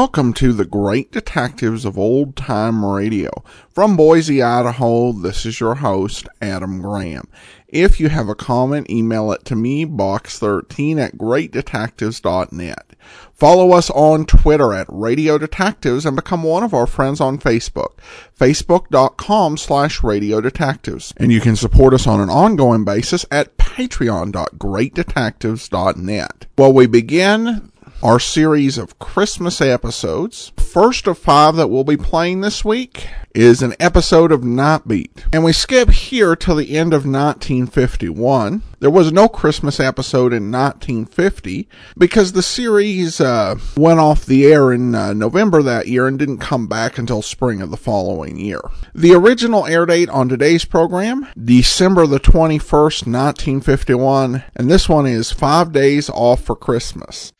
Welcome to the Great Detectives of Old Time Radio. From Boise, Idaho, this is your host, Adam Graham. If you have a comment, email it to me, box13 at greatdetectives.net. Follow us on Twitter at Radio Detectives and become one of our friends on Facebook, facebook.com slash Radio Detectives. And you can support us on an ongoing basis at patreon.greatdetectives.net. Well, we begin our series of Christmas episodes. First of five that we'll be playing this week is an episode of Nightbeat. And we skip here till the end of 1951. There was no Christmas episode in 1950 because the series uh, went off the air in uh, November that year and didn't come back until spring of the following year. The original air date on today's program, December the 21st, 1951, and this one is Five Days Off for Christmas.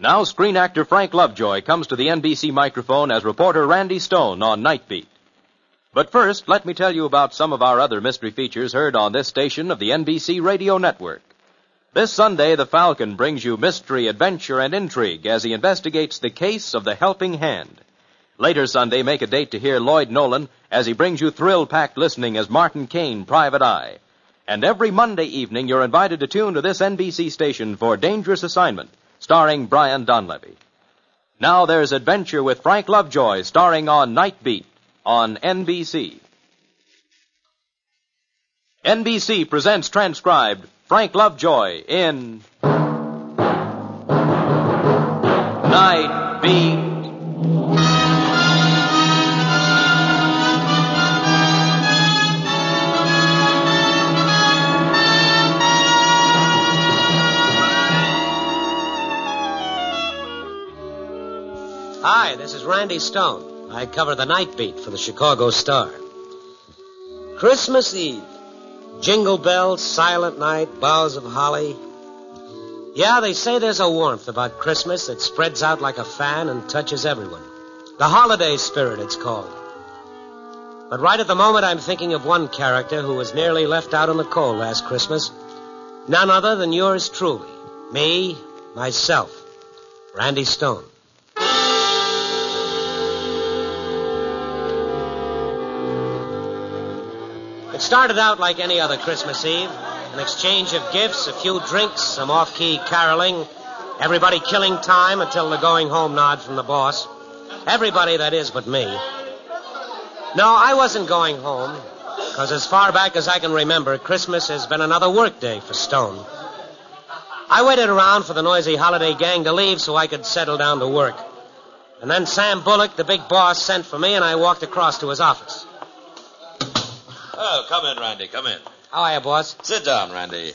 Now, screen actor Frank Lovejoy comes to the NBC microphone as reporter Randy Stone on Night Beat. But first, let me tell you about some of our other mystery features heard on this station of the NBC radio network. This Sunday, the Falcon brings you mystery, adventure, and intrigue as he investigates the case of the helping hand. Later Sunday, make a date to hear Lloyd Nolan as he brings you thrill-packed listening as Martin Kane, Private Eye. And every Monday evening, you're invited to tune to this NBC station for Dangerous Assignment starring Brian Donlevy. Now there's Adventure with Frank Lovejoy, starring on Night Beat on NBC. NBC presents transcribed Frank Lovejoy in Randy Stone. I cover the night beat for the Chicago Star. Christmas Eve. Jingle bells, silent night, boughs of holly. Yeah, they say there's a warmth about Christmas that spreads out like a fan and touches everyone. The holiday spirit, it's called. But right at the moment, I'm thinking of one character who was nearly left out in the cold last Christmas. None other than yours truly. Me, myself, Randy Stone. It started out like any other Christmas Eve an exchange of gifts, a few drinks, some off key caroling, everybody killing time until the going home nod from the boss. Everybody, that is, but me. No, I wasn't going home, because as far back as I can remember, Christmas has been another work day for Stone. I waited around for the noisy holiday gang to leave so I could settle down to work. And then Sam Bullock, the big boss, sent for me, and I walked across to his office. Oh, come in, Randy. Come in. How are you, boss? Sit down, Randy.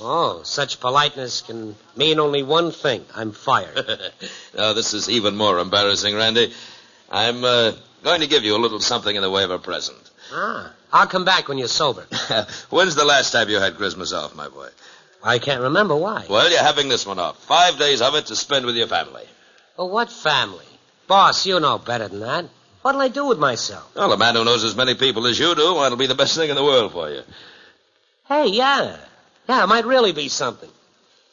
Oh, such politeness can mean only one thing. I'm fired. no, this is even more embarrassing, Randy. I'm uh, going to give you a little something in the way of a present. ah, I'll come back when you're sober. When's the last time you had Christmas off, my boy? I can't remember why. Well, you're having this one off. Five days of it to spend with your family. Well, what family? Boss, you know better than that. What'll I do with myself? Well, a man who knows as many people as you do, why, it'll be the best thing in the world for you. Hey, yeah. Yeah, it might really be something.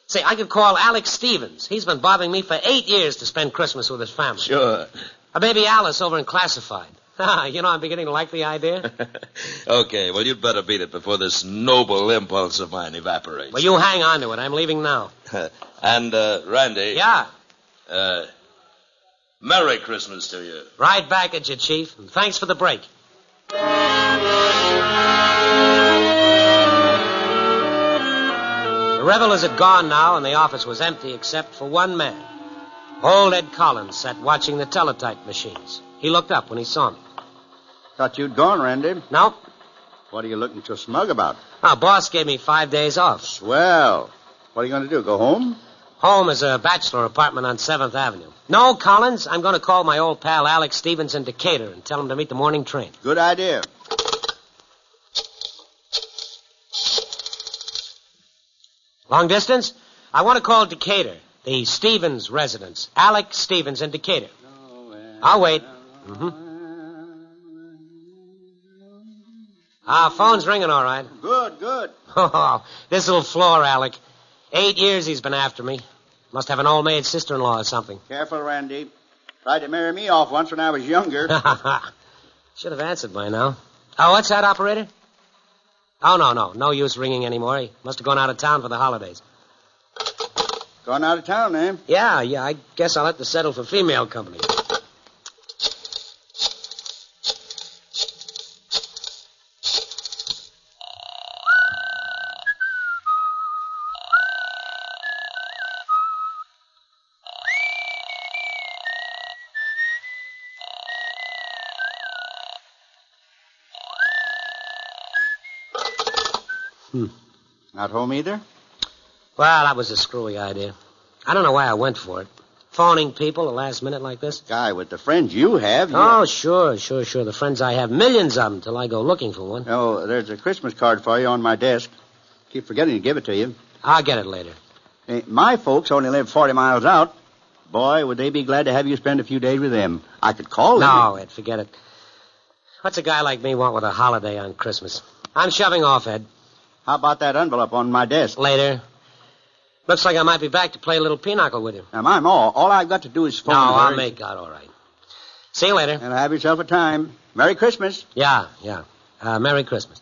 Say, I could call Alex Stevens. He's been bothering me for eight years to spend Christmas with his family. Sure. Or maybe Alice over in Classified. Ah, you know, I'm beginning to like the idea. okay, well, you'd better beat it before this noble impulse of mine evaporates. Well, you hang on to it. I'm leaving now. and, uh, Randy. Yeah. Uh, Merry Christmas to you. Right back at you, Chief. And thanks for the break. The revelers had gone now, and the office was empty except for one man. Old Ed Collins sat watching the teletype machines. He looked up when he saw me. Thought you'd gone, Randy. No? What are you looking so smug about? Our boss gave me five days off. Swell. What are you going to do? Go home? Home is a bachelor apartment on 7th Avenue. No, Collins, I'm going to call my old pal Alex Stevens in Decatur and tell him to meet the morning train. Good idea. Long distance? I want to call Decatur, the Stevens residence. Alex Stevens in Decatur. I'll wait. Mm-hmm. Ah, phone's ringing all right. Good, good. Oh, this little floor, Alec. Eight years he's been after me. Must have an old maid sister-in-law or something. Careful, Randy. Tried to marry me off once when I was younger. Should have answered by now. Oh, what's that, operator? Oh, no, no. No use ringing anymore. He must have gone out of town for the holidays. Gone out of town, eh? Yeah, yeah, I guess I'll have to settle for female company. Not home either? Well, that was a screwy idea. I don't know why I went for it. Phoning people at the last minute like this. Guy, with the friends you have. You Oh, sure, sure, sure. The friends I have, millions of them, till I go looking for one. Oh, there's a Christmas card for you on my desk. Keep forgetting to give it to you. I'll get it later. Eh, My folks only live 40 miles out. Boy, would they be glad to have you spend a few days with them. I could call them. No, Ed, forget it. What's a guy like me want with a holiday on Christmas? I'm shoving off, Ed. How about that envelope on my desk? Later. Looks like I might be back to play a little pinochle with you. Now, my ma, all I've got to do is phone No, I'll make out all right. See you later. And have yourself a time. Merry Christmas. Yeah, yeah. Uh, Merry Christmas.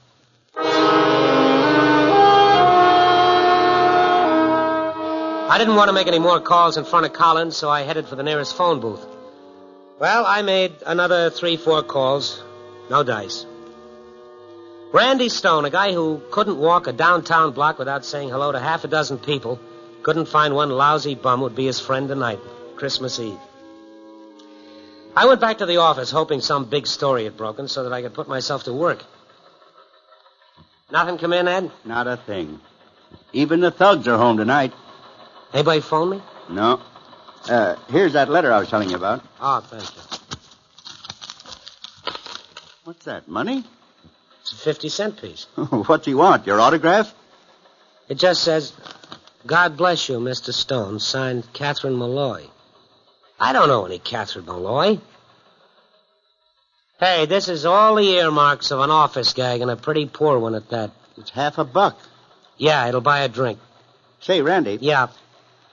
I didn't want to make any more calls in front of Collins, so I headed for the nearest phone booth. Well, I made another three, four calls. No dice. Randy Stone, a guy who couldn't walk a downtown block without saying hello to half a dozen people, couldn't find one lousy bum would be his friend tonight, Christmas Eve. I went back to the office hoping some big story had broken so that I could put myself to work. Nothing come in, Ed? Not a thing. Even the thugs are home tonight. Anybody phone me? No. Uh, here's that letter I was telling you about. Oh, thank you. What's that, money? It's a 50 cent piece. what do you want? Your autograph? It just says, God bless you, Mr. Stone, signed Catherine Malloy. I don't know any Catherine Malloy. Hey, this is all the earmarks of an office gag and a pretty poor one at that. It's half a buck. Yeah, it'll buy a drink. Say, Randy, Yeah.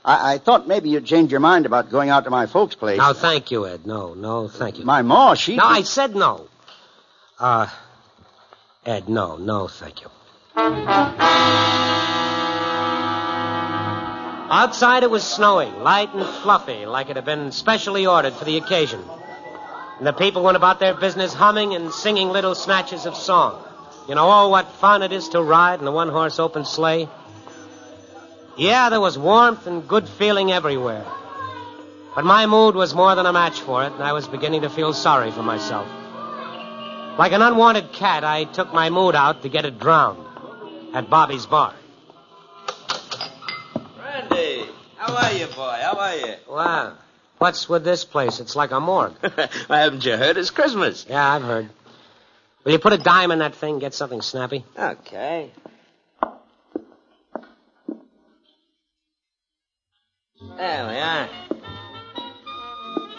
I, I thought maybe you'd change your mind about going out to my folks' place. No, thank you, Ed. No, no, thank you. My ma, she. No, I said no. Uh, Ed, no, no, thank you. Outside it was snowing, light and fluffy, like it had been specially ordered for the occasion. And the people went about their business humming and singing little snatches of song. You know, oh, what fun it is to ride in a one horse open sleigh. Yeah, there was warmth and good feeling everywhere. But my mood was more than a match for it, and I was beginning to feel sorry for myself. Like an unwanted cat, I took my mood out to get it drowned at Bobby's bar. Randy, how are you, boy? How are you? Wow. What's with this place? It's like a morgue. Haven't you heard? It's Christmas. Yeah, I've heard. Will you put a dime in that thing, and get something snappy? Okay. There we are.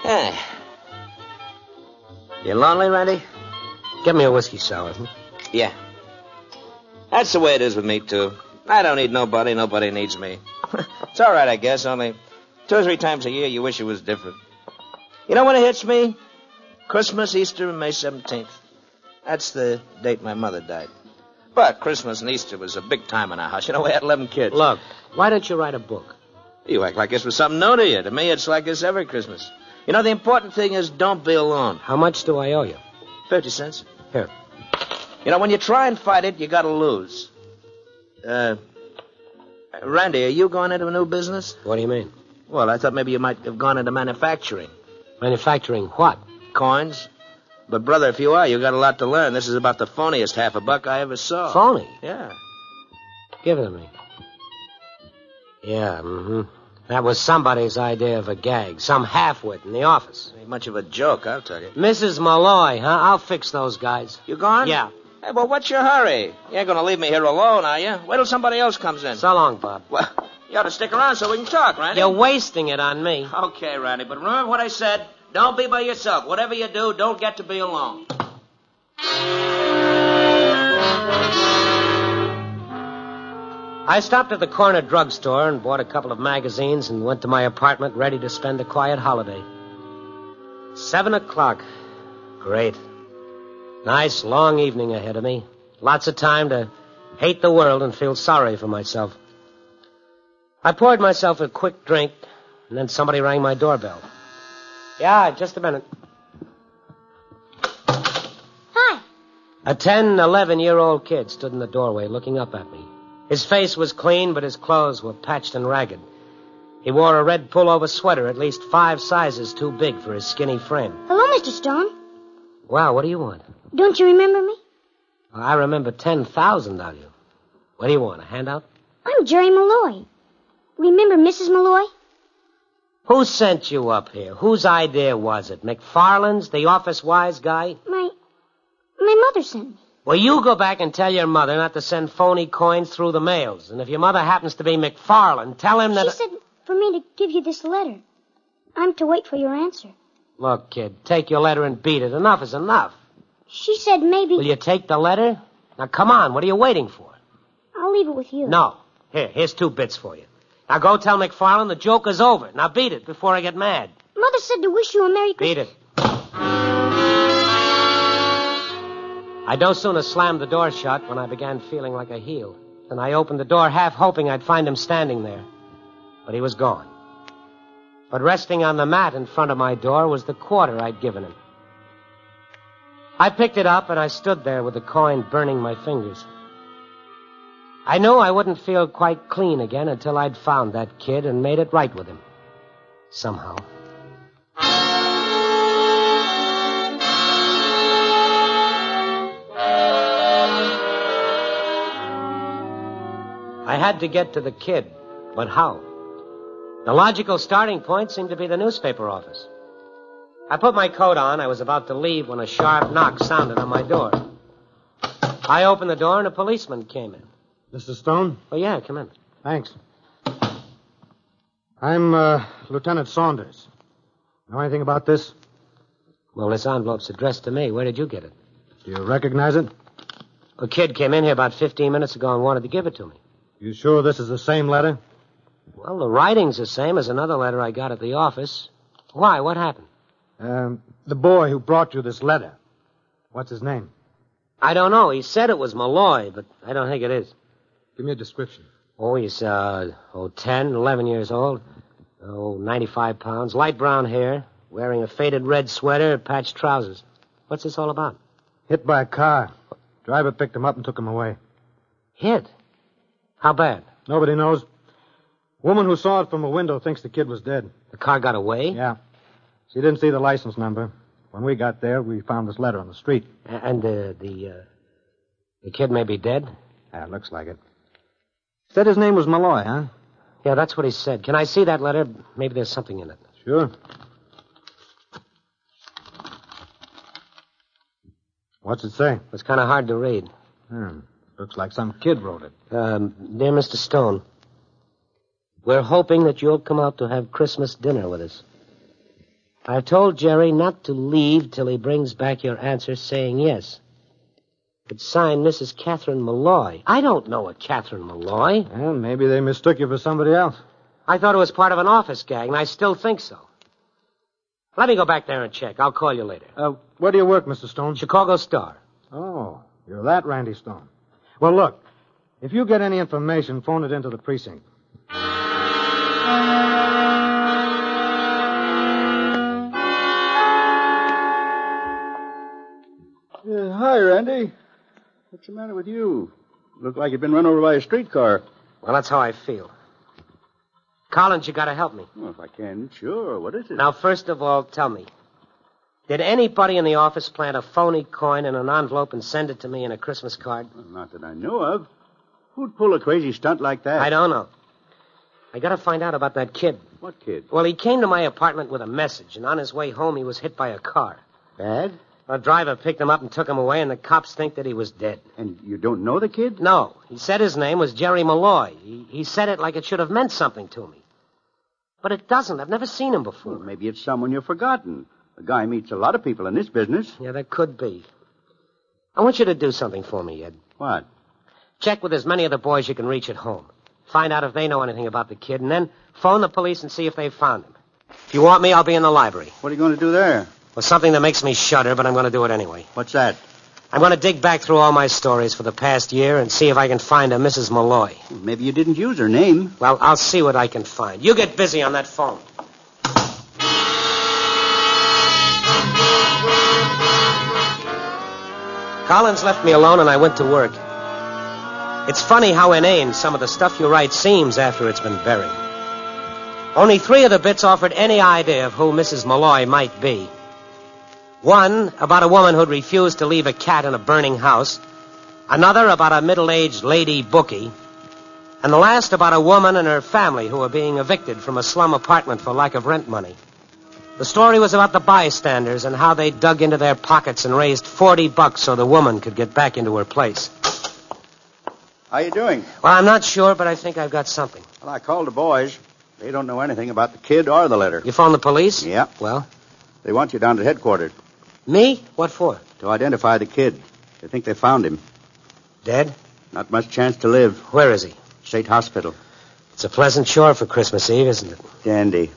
Hey. You lonely, Randy? Give me a whiskey sour. hmm? Yeah. That's the way it is with me, too. I don't need nobody. Nobody needs me. it's all right, I guess. Only two or three times a year you wish it was different. You know when it hits me? Christmas, Easter, and May 17th. That's the date my mother died. But Christmas and Easter was a big time in our house. You know, we had 11 kids. Look, why don't you write a book? You act like this was something new to you. To me, it's like this every Christmas. You know, the important thing is don't be alone. How much do I owe you? 50 cents. Here. You know, when you try and fight it, you gotta lose. Uh, Randy, are you going into a new business? What do you mean? Well, I thought maybe you might have gone into manufacturing. Manufacturing what? Coins? But, brother, if you are, you got a lot to learn. This is about the phoniest half a buck I ever saw. Phony. Yeah. Give it to me. Yeah, mm-hmm. That was somebody's idea of a gag. Some half-wit in the office. Ain't much of a joke, I'll tell you. Mrs. Malloy, huh? I'll fix those guys. You gone? Yeah. Hey, well, what's your hurry? You ain't gonna leave me here alone, are you? Wait till somebody else comes in. So long, Bob. Well, you ought to stick around so we can talk, Randy. You're wasting it on me. Okay, Randy, but remember what I said. Don't be by yourself. Whatever you do, don't get to be alone. I stopped at the corner drugstore and bought a couple of magazines and went to my apartment ready to spend a quiet holiday. Seven o'clock. Great. Nice long evening ahead of me. Lots of time to hate the world and feel sorry for myself. I poured myself a quick drink, and then somebody rang my doorbell. Yeah, just a minute. Hi. A 10, 11 year old kid stood in the doorway looking up at me. His face was clean, but his clothes were patched and ragged. He wore a red pullover sweater at least five sizes too big for his skinny frame. Hello, Mr. Stone. Well, what do you want? Don't you remember me? I remember 10,000 of you. What do you want, a handout? I'm Jerry Malloy. Remember Mrs. Malloy? Who sent you up here? Whose idea was it? McFarland's, the office wise guy? My. My mother sent me. Well, you go back and tell your mother not to send phony coins through the mails. And if your mother happens to be McFarland, tell him that. She said for me to give you this letter. I'm to wait for your answer. Look, kid, take your letter and beat it. Enough is enough. She said maybe. Will you take the letter? Now, come on. What are you waiting for? I'll leave it with you. No. Here, here's two bits for you. Now go tell McFarland the joke is over. Now beat it before I get mad. Mother said to wish you a Merry Christmas. Beat it. I no sooner slammed the door shut when I began feeling like a heel. Then I opened the door half hoping I'd find him standing there. But he was gone. But resting on the mat in front of my door was the quarter I'd given him. I picked it up and I stood there with the coin burning my fingers. I knew I wouldn't feel quite clean again until I'd found that kid and made it right with him. Somehow. I had to get to the kid, but how? The logical starting point seemed to be the newspaper office. I put my coat on. I was about to leave when a sharp knock sounded on my door. I opened the door and a policeman came in. Mr. Stone? Oh, yeah, come in. Thanks. I'm uh, Lieutenant Saunders. Know anything about this? Well, this envelope's addressed to me. Where did you get it? Do you recognize it? A kid came in here about 15 minutes ago and wanted to give it to me. You sure this is the same letter? Well, the writing's the same as another letter I got at the office. Why? What happened? Um, the boy who brought you this letter. What's his name? I don't know. He said it was Malloy, but I don't think it is. Give me a description. Oh, he's, uh, oh, 10, 11 years old. Oh, 95 pounds, light brown hair, wearing a faded red sweater, patched trousers. What's this all about? Hit by a car. Driver picked him up and took him away. Hit? How bad? Nobody knows. Woman who saw it from a window thinks the kid was dead. The car got away? Yeah. She didn't see the license number. When we got there, we found this letter on the street. And uh, the, uh, the kid may be dead? Yeah, looks like it. Said his name was Malloy, huh? Yeah, that's what he said. Can I see that letter? Maybe there's something in it. Sure. What's it say? It's kind of hard to read. Hmm. Looks like some kid wrote it. Um, dear Mr. Stone, we're hoping that you'll come out to have Christmas dinner with us. I've told Jerry not to leave till he brings back your answer saying yes. It's signed Mrs. Catherine Malloy. I don't know a Catherine Malloy. Well, maybe they mistook you for somebody else. I thought it was part of an office gag, and I still think so. Let me go back there and check. I'll call you later. Uh, where do you work, Mr. Stone? Chicago Star. Oh, you're that Randy Stone. Well, look, if you get any information, phone it into the precinct. Uh, hi, Randy. What's the matter with you? Look like you've been run over by a streetcar. Well, that's how I feel. Collins, you gotta help me. Well, if I can, sure. What is it? Now, first of all, tell me. Did anybody in the office plant a phony coin in an envelope and send it to me in a Christmas card? Well, not that I know of. Who'd pull a crazy stunt like that? I don't know. I gotta find out about that kid. What kid? Well, he came to my apartment with a message, and on his way home, he was hit by a car. Bad? A driver picked him up and took him away, and the cops think that he was dead. And you don't know the kid? No, he said his name was Jerry Malloy. He, he said it like it should have meant something to me. But it doesn't. I've never seen him before. Well, maybe it's someone you've forgotten. The guy meets a lot of people in this business. Yeah, that could be. I want you to do something for me, Ed. What? Check with as many of the boys you can reach at home. find out if they know anything about the kid, and then phone the police and see if they've found him. If you want me, I'll be in the library. What are you going to do there? Well, something that makes me shudder, but I'm going to do it anyway. What's that? I'm going to dig back through all my stories for the past year and see if I can find a Mrs. Malloy. Maybe you didn't use her name. Well, I'll see what I can find. You get busy on that phone. Collins left me alone and I went to work. It's funny how inane some of the stuff you write seems after it's been buried. Only three of the bits offered any idea of who Mrs. Malloy might be. One about a woman who'd refused to leave a cat in a burning house. Another about a middle-aged lady bookie. And the last about a woman and her family who were being evicted from a slum apartment for lack of rent money. The story was about the bystanders and how they dug into their pockets and raised 40 bucks so the woman could get back into her place. How are you doing? Well, I'm not sure, but I think I've got something. Well, I called the boys. They don't know anything about the kid or the letter. You phoned the police? Yeah. Well, They want you down to headquarters me? What for? to identify the kid. They think they found him. Dead? Not much chance to live. Where is he? State Hospital. It's a pleasant shore for Christmas Eve, isn't it? Dandy.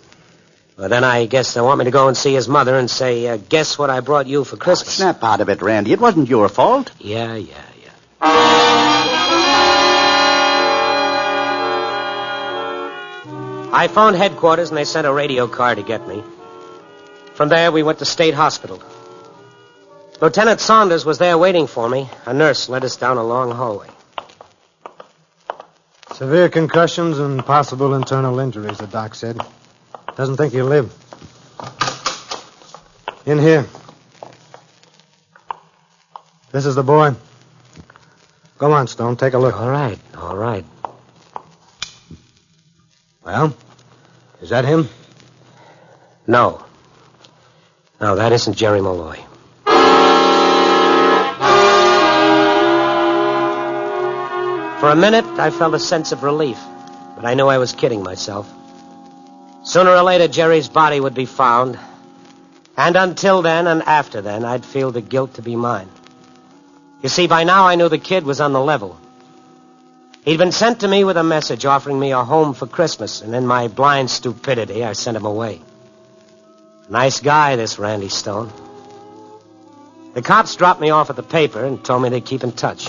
Well, then I guess they want me to go and see his mother and say, uh, guess what I brought you for Christmas? Snap out of it, Randy. It wasn't your fault. Yeah, yeah, yeah. I phoned headquarters and they sent a radio car to get me. From there, we went to State Hospital. Lieutenant Saunders was there waiting for me. A nurse led us down a long hallway. Severe concussions and possible internal injuries, the doc said. Doesn't think he'll live. In here. This is the boy. Go on, Stone. Take a look. All right, all right. Well, is that him? No. No, that isn't Jerry Malloy. For a minute, I felt a sense of relief, but I knew I was kidding myself. Sooner or later, Jerry's body would be found. And until then and after then, I'd feel the guilt to be mine. You see, by now I knew the kid was on the level. He'd been sent to me with a message offering me a home for Christmas, and in my blind stupidity, I sent him away. Nice guy, this Randy Stone. The cops dropped me off at the paper and told me they'd keep in touch.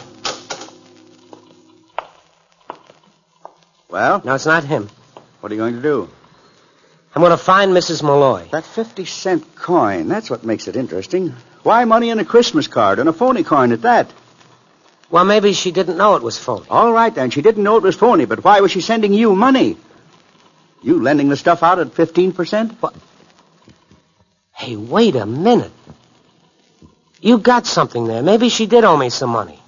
Well, No, it's not him. what are you going to do? I'm going to find Mrs. Malloy. That 50 cent coin, that's what makes it interesting. Why money in a Christmas card and a phony coin at that? Well, maybe she didn't know it was phony. All right, then. She didn't know it was phony, but why was she sending you money? You lending the stuff out at 15%? What? Hey, wait a minute. You got something there. Maybe she did owe me some money.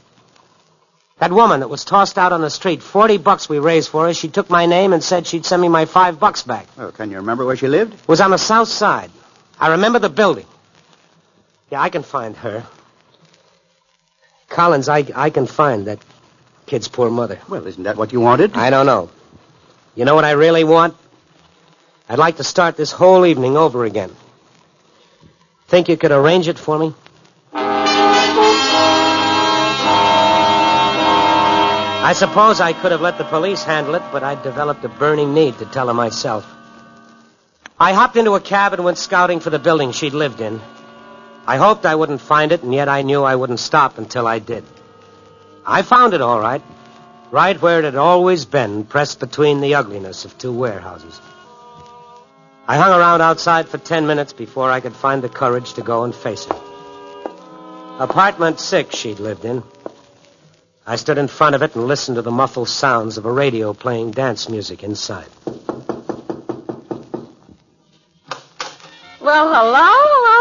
That woman that was tossed out on the street, 40 bucks we raised for her, she took my name and said she'd send me my five bucks back. Oh, can you remember where she lived? It was on the south side. I remember the building. Yeah, I can find her. Collins, I, I can find that kid's poor mother. Well, isn't that what you wanted? I don't know. You know what I really want? I'd like to start this whole evening over again. Think you could arrange it for me? I suppose I could have let the police handle it, but I'd developed a burning need to tell her myself. I hopped into a cab and went scouting for the building she'd lived in. I hoped I wouldn't find it, and yet I knew I wouldn't stop until I did. I found it all right, right where it had always been, pressed between the ugliness of two warehouses. I hung around outside for ten minutes before I could find the courage to go and face her. Apartment six she'd lived in. I stood in front of it and listened to the muffled sounds of a radio playing dance music inside. Well, hello, hello,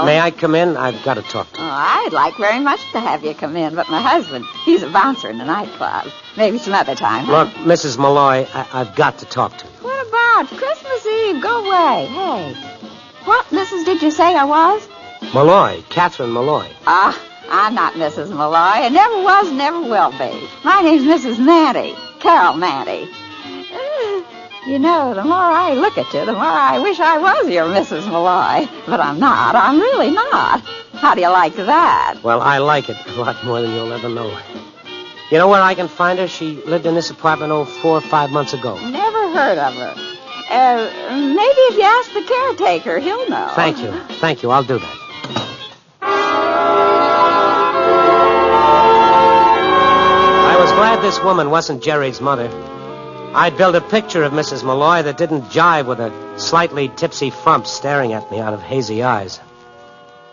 hello. May I come in? I've got to talk to you. Oh. I'd like very much to have you come in, but my husband, he's a bouncer in the nightclub. Maybe some other time. huh? Look, Mrs. Malloy, I- I've got to talk to you. What about Christmas Eve? Go away. Hey. What Mrs. did you say I was? Malloy, Catherine Malloy. Ah, I'm not Mrs. Malloy. I never was, never will be. My name's Mrs. Manty. Carol Manty. Uh, You know, the more I look at you, the more I wish I was your Mrs. Malloy. But I'm not. I'm really not. How do you like that? Well, I like it a lot more than you'll ever know. You know where I can find her? She lived in this apartment, oh, four or five months ago. Never heard of her. Uh, maybe if you ask the caretaker, he'll know. Thank you. Thank you. I'll do that. Was glad this woman wasn't Jerry's mother. I'd built a picture of Mrs. Malloy that didn't jive with a slightly tipsy frump staring at me out of hazy eyes.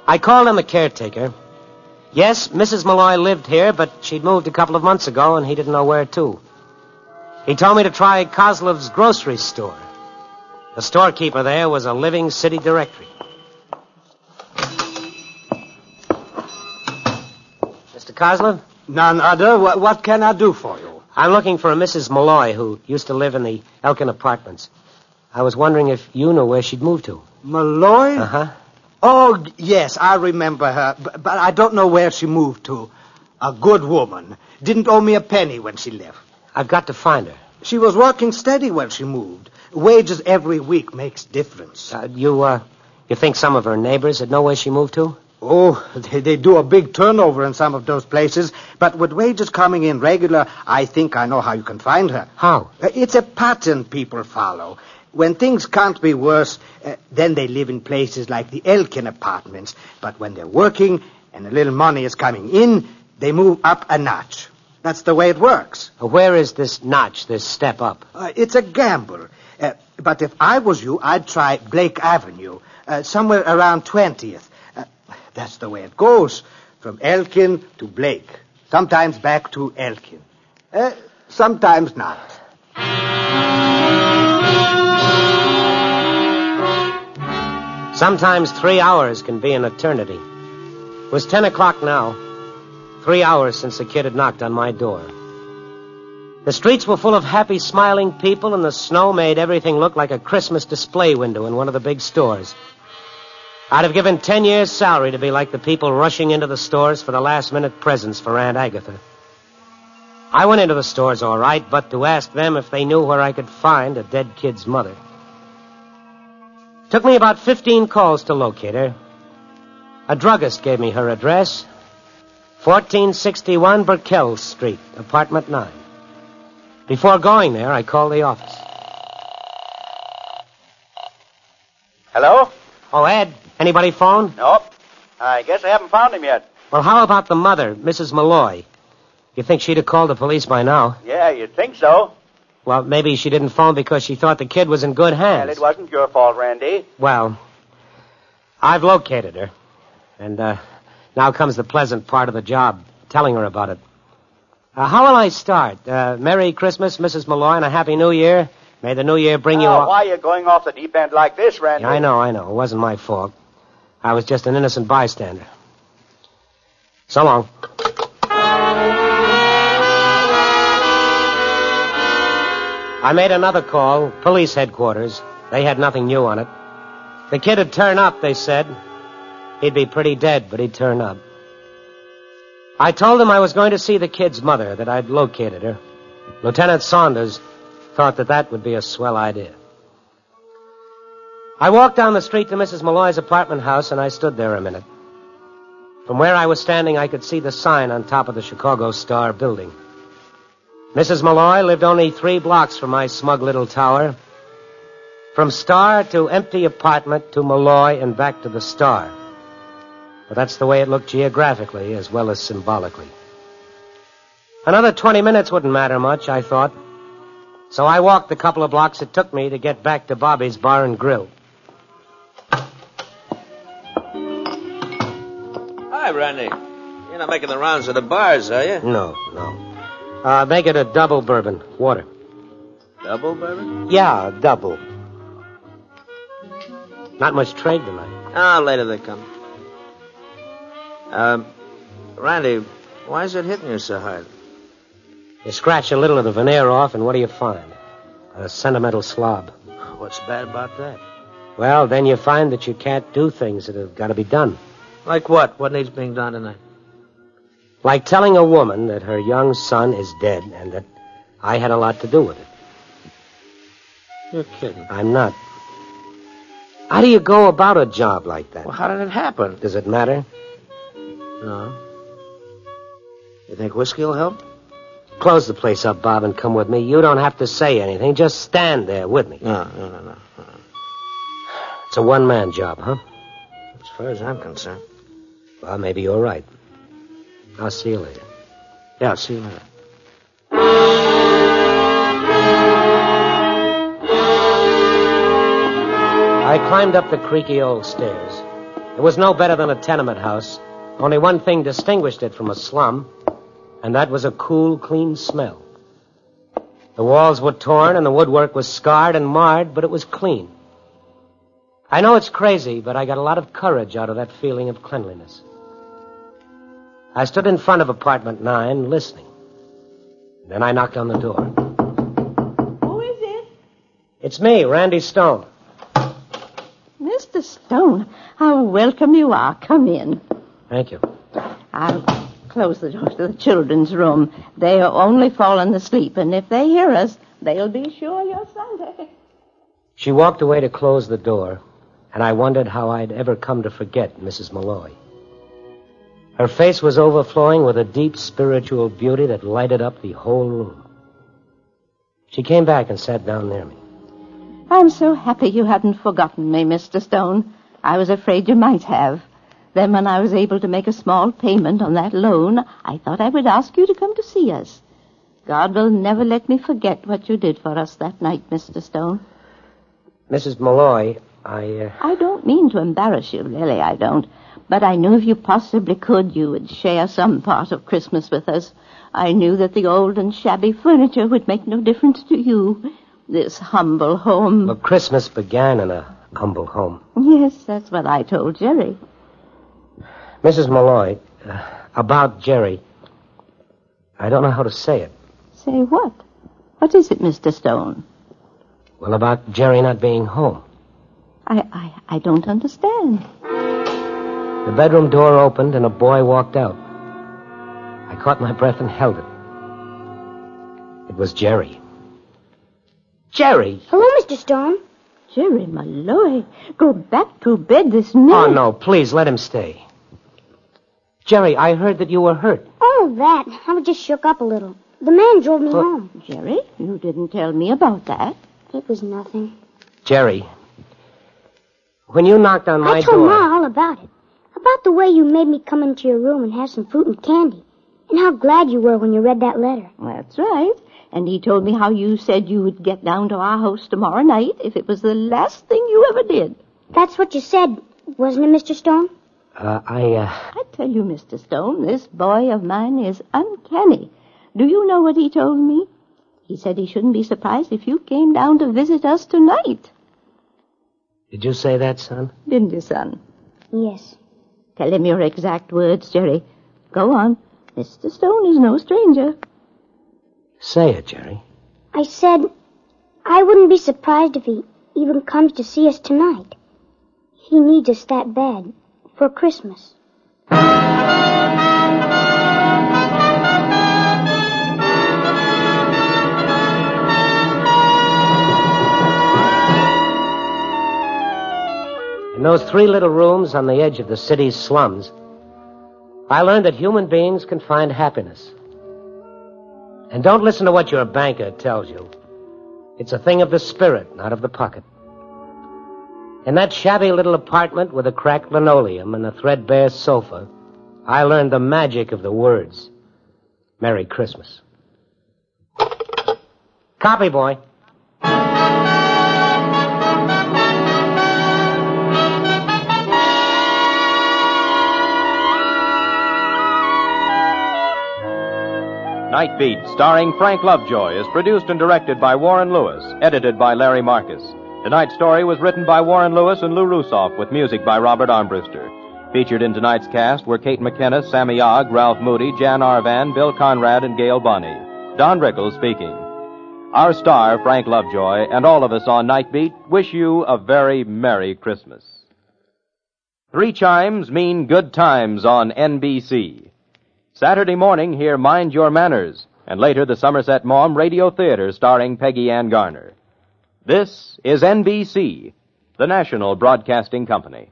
I called him the caretaker. Yes, Mrs. Malloy lived here, but she'd moved a couple of months ago, and he didn't know where to. He told me to try Kozlov's grocery store. The storekeeper there was a living city directory. Mr. Kozlov? None other. What, what can I do for you? I'm looking for a Mrs. Malloy who used to live in the Elkin apartments. I was wondering if you knew where she'd moved to. Malloy? Uh huh. Oh, yes, I remember her, but, but I don't know where she moved to. A good woman. Didn't owe me a penny when she left. I've got to find her. She was working steady when she moved. Wages every week makes difference. Uh, you, uh, you think some of her neighbors would know where she moved to? Oh, they, they do a big turnover in some of those places, but with wages coming in regular, I think I know how you can find her. How? Uh, It's a pattern people follow. When things can't be worse, uh, then they live in places like the Elkin apartments. But when they're working and a little money is coming in, they move up a notch. That's the way it works. Uh, Where is this notch, this step up? Uh, it's a gamble. Uh, but if I was you, I'd try Blake Avenue, uh, somewhere around 20th. That's the way it goes. From Elkin to Blake. Sometimes back to Elkin. Uh, sometimes not. Sometimes three hours can be an eternity. It was ten o'clock now. Three hours since the kid had knocked on my door. The streets were full of happy, smiling people, and the snow made everything look like a Christmas display window in one of the big stores. I'd have given ten years' salary to be like the people rushing into the stores for the last minute presents for Aunt Agatha. I went into the stores all right, but to ask them if they knew where I could find a dead kid's mother. Took me about 15 calls to locate her. A druggist gave me her address 1461 Burkell Street, apartment 9. Before going there, I called the office. Hello? Oh, Ed, anybody phone? Nope. I guess I haven't found him yet. Well, how about the mother, Mrs. Malloy? You think she'd have called the police by now? Yeah, you'd think so. Well, maybe she didn't phone because she thought the kid was in good hands. Well, it wasn't your fault, Randy. Well, I've located her. And uh, now comes the pleasant part of the job, telling her about it. Uh, how will I start? Uh, Merry Christmas, Mrs. Malloy, and a Happy New Year. May the New Year bring you Oh, all. why are you going off the deep end like this, Randy? Yeah, I know, I know. It wasn't my fault. I was just an innocent bystander. So long. I made another call, police headquarters. They had nothing new on it. The kid had turned up, they said. He'd be pretty dead, but he'd turn up. I told them I was going to see the kid's mother, that I'd located her. Lieutenant Saunders thought that that would be a swell idea. I walked down the street to Mrs. Malloy's apartment house, and I stood there a minute. From where I was standing, I could see the sign on top of the Chicago Star building. Mrs. Malloy lived only three blocks from my smug little tower. From Star to empty apartment to Malloy and back to the Star. But that's the way it looked geographically as well as symbolically. Another 20 minutes wouldn't matter much, I thought. So I walked the couple of blocks it took me to get back to Bobby's Bar and Grill. Hi, Randy. You're not making the rounds of the bars, are you? No, no. Uh, make it a double bourbon. Water. Double bourbon? Yeah, double. Not much trade tonight. Ah, later they come. Um, Randy, why is it hitting you so hard? You scratch a little of the veneer off, and what do you find? A sentimental slob. What's bad about that? Well, then you find that you can't do things that have got to be done. Like what? What needs being done tonight? Like telling a woman that her young son is dead and that I had a lot to do with it. You're kidding. I'm not. How do you go about a job like that? Well, how did it happen? Does it matter? No. You think whiskey will help? Close the place up, Bob, and come with me. You don't have to say anything. Just stand there with me. No, no, no, no. It's a one man job, huh? As far as I'm concerned. Well, maybe you're right. I'll see you later. Yeah, I'll see you later. I climbed up the creaky old stairs. It was no better than a tenement house. Only one thing distinguished it from a slum, and that was a cool, clean smell. The walls were torn and the woodwork was scarred and marred, but it was clean. I know it's crazy, but I got a lot of courage out of that feeling of cleanliness. I stood in front of apartment nine, listening. Then I knocked on the door. Who is it? It's me, Randy Stone. Mr. Stone, how welcome you are. Come in. Thank you. I'll close the door to the children's room. They are only fallen asleep, and if they hear us, they'll be sure you're Sunday. She walked away to close the door, and I wondered how I'd ever come to forget Mrs. Malloy. Her face was overflowing with a deep spiritual beauty that lighted up the whole room. She came back and sat down near me. I'm so happy you hadn't forgotten me, Mr. Stone. I was afraid you might have. Then when I was able to make a small payment on that loan, I thought I would ask you to come to see us. God will never let me forget what you did for us that night, Mr. Stone. Mrs. Malloy, I. Uh... I don't mean to embarrass you, really, I don't. But I knew if you possibly could, you would share some part of Christmas with us. I knew that the old and shabby furniture would make no difference to you. This humble home. Well, Christmas began in a humble home. Yes, that's what I told Jerry. Mrs. Malloy, uh, about Jerry, I don't know how to say it. Say what? What is it, Mr. Stone? Well, about Jerry not being home. I, I, I don't understand. The bedroom door opened and a boy walked out. I caught my breath and held it. It was Jerry. Jerry! Hello, Mr. Stone. Jerry Malloy, go back to bed this minute. Oh, no, please let him stay. Jerry, I heard that you were hurt. Oh, that. I was just shook up a little. The man drove me Well, home. Jerry, you didn't tell me about that. It was nothing. Jerry, when you knocked on my door. I told door. Ma all about it. About the way you made me come into your room and have some fruit and candy. And how glad you were when you read that letter. That's right. And he told me how you said you would get down to our house tomorrow night if it was the last thing you ever did. That's what you said, wasn't it, Mr. Stone? Uh, I, uh, I tell you, Mr. Stone, this boy of mine is uncanny. Do you know what he told me? He said he shouldn't be surprised if you came down to visit us tonight. did you say that, son? Didn't you, son? Yes. Tell him your exact words, Jerry. Go on. Mr. Stone is no stranger. Say it, Jerry. I said I wouldn't be surprised if he even comes to see us tonight. He needs us that bad for Christmas. In those three little rooms on the edge of the city's slums, I learned that human beings can find happiness. And don't listen to what your banker tells you. It's a thing of the spirit, not of the pocket. In that shabby little apartment with a cracked linoleum and a threadbare sofa, I learned the magic of the words. Merry Christmas. Copy, boy. Night Beat, starring Frank Lovejoy, is produced and directed by Warren Lewis, edited by Larry Marcus. Tonight's story was written by Warren Lewis and Lou Rusoff, with music by Robert Armbruster. Featured in tonight's cast were Kate McKenna, Sammy Ogg, Ralph Moody, Jan Arvan, Bill Conrad, and Gail Bonney. Don Rickles speaking. Our star, Frank Lovejoy, and all of us on Night Beat wish you a very Merry Christmas. Three chimes mean good times on NBC. Saturday morning, hear Mind Your Manners, and later the Somerset Maugham Radio Theater starring Peggy Ann Garner. This is NBC, the national broadcasting company.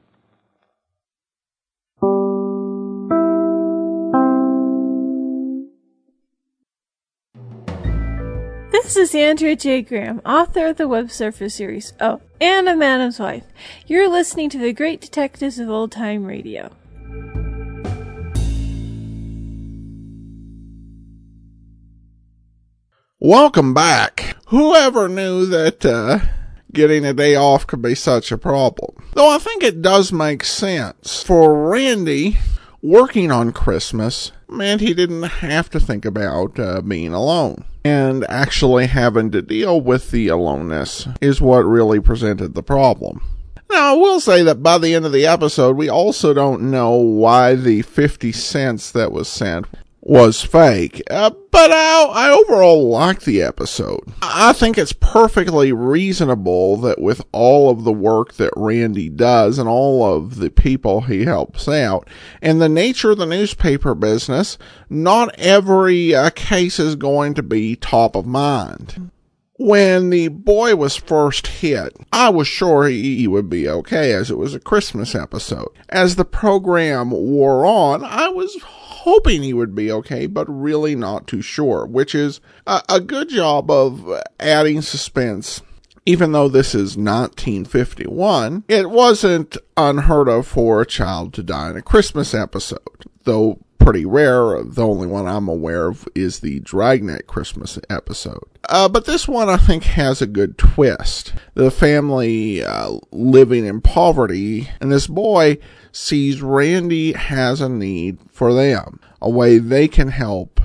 This is Andrea J. Graham, author of the Web Surfer series. Oh, and a Madam's Wife. You're listening to the Great Detectives of Old Time Radio. Welcome back. Whoever knew that uh, getting a day off could be such a problem? Though I think it does make sense. For Randy, working on Christmas meant he didn't have to think about uh, being alone. And actually having to deal with the aloneness is what really presented the problem. Now, I will say that by the end of the episode, we also don't know why the 50 cents that was sent was fake. Uh, but I, I overall like the episode. I think it's perfectly reasonable that with all of the work that Randy does and all of the people he helps out and the nature of the newspaper business, not every uh, case is going to be top of mind. When the boy was first hit, I was sure he, would be okay as it was a Christmas episode. As the program wore on, I was hoping he would be okay, but really not too sure, which is a, a good job of adding suspense. Even though this is 1951, it wasn't unheard of for a child to die in a Christmas episode, though pretty rare. The only one I'm aware of is the Dragnet Christmas episode. Uh, but this one I think has a good twist. The family uh, living in poverty, and this boy sees Randy has a need for them, a way they can help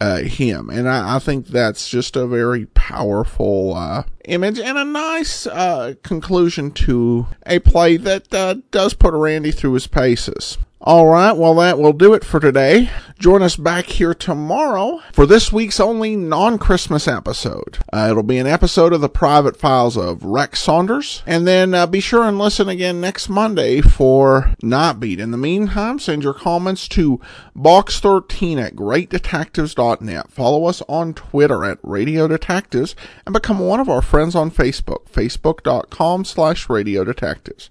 uh, him. And I, I, think that's just a very powerful uh, image and a nice uh, conclusion to a play that uh, does put Randy through his paces. All right, well, that will do it for today. Join us back here tomorrow for this week's only non Christmas episode. Uh, it'll be an episode of the private files of Rex Saunders. And then uh, be sure and listen again next Monday for Nightbeat. In the meantime, send your comments to box13 at greatdetectives.net. Follow us on Twitter at Radio Detectives and become one of our friends on Facebook, facebook.com slash Radio Detectives.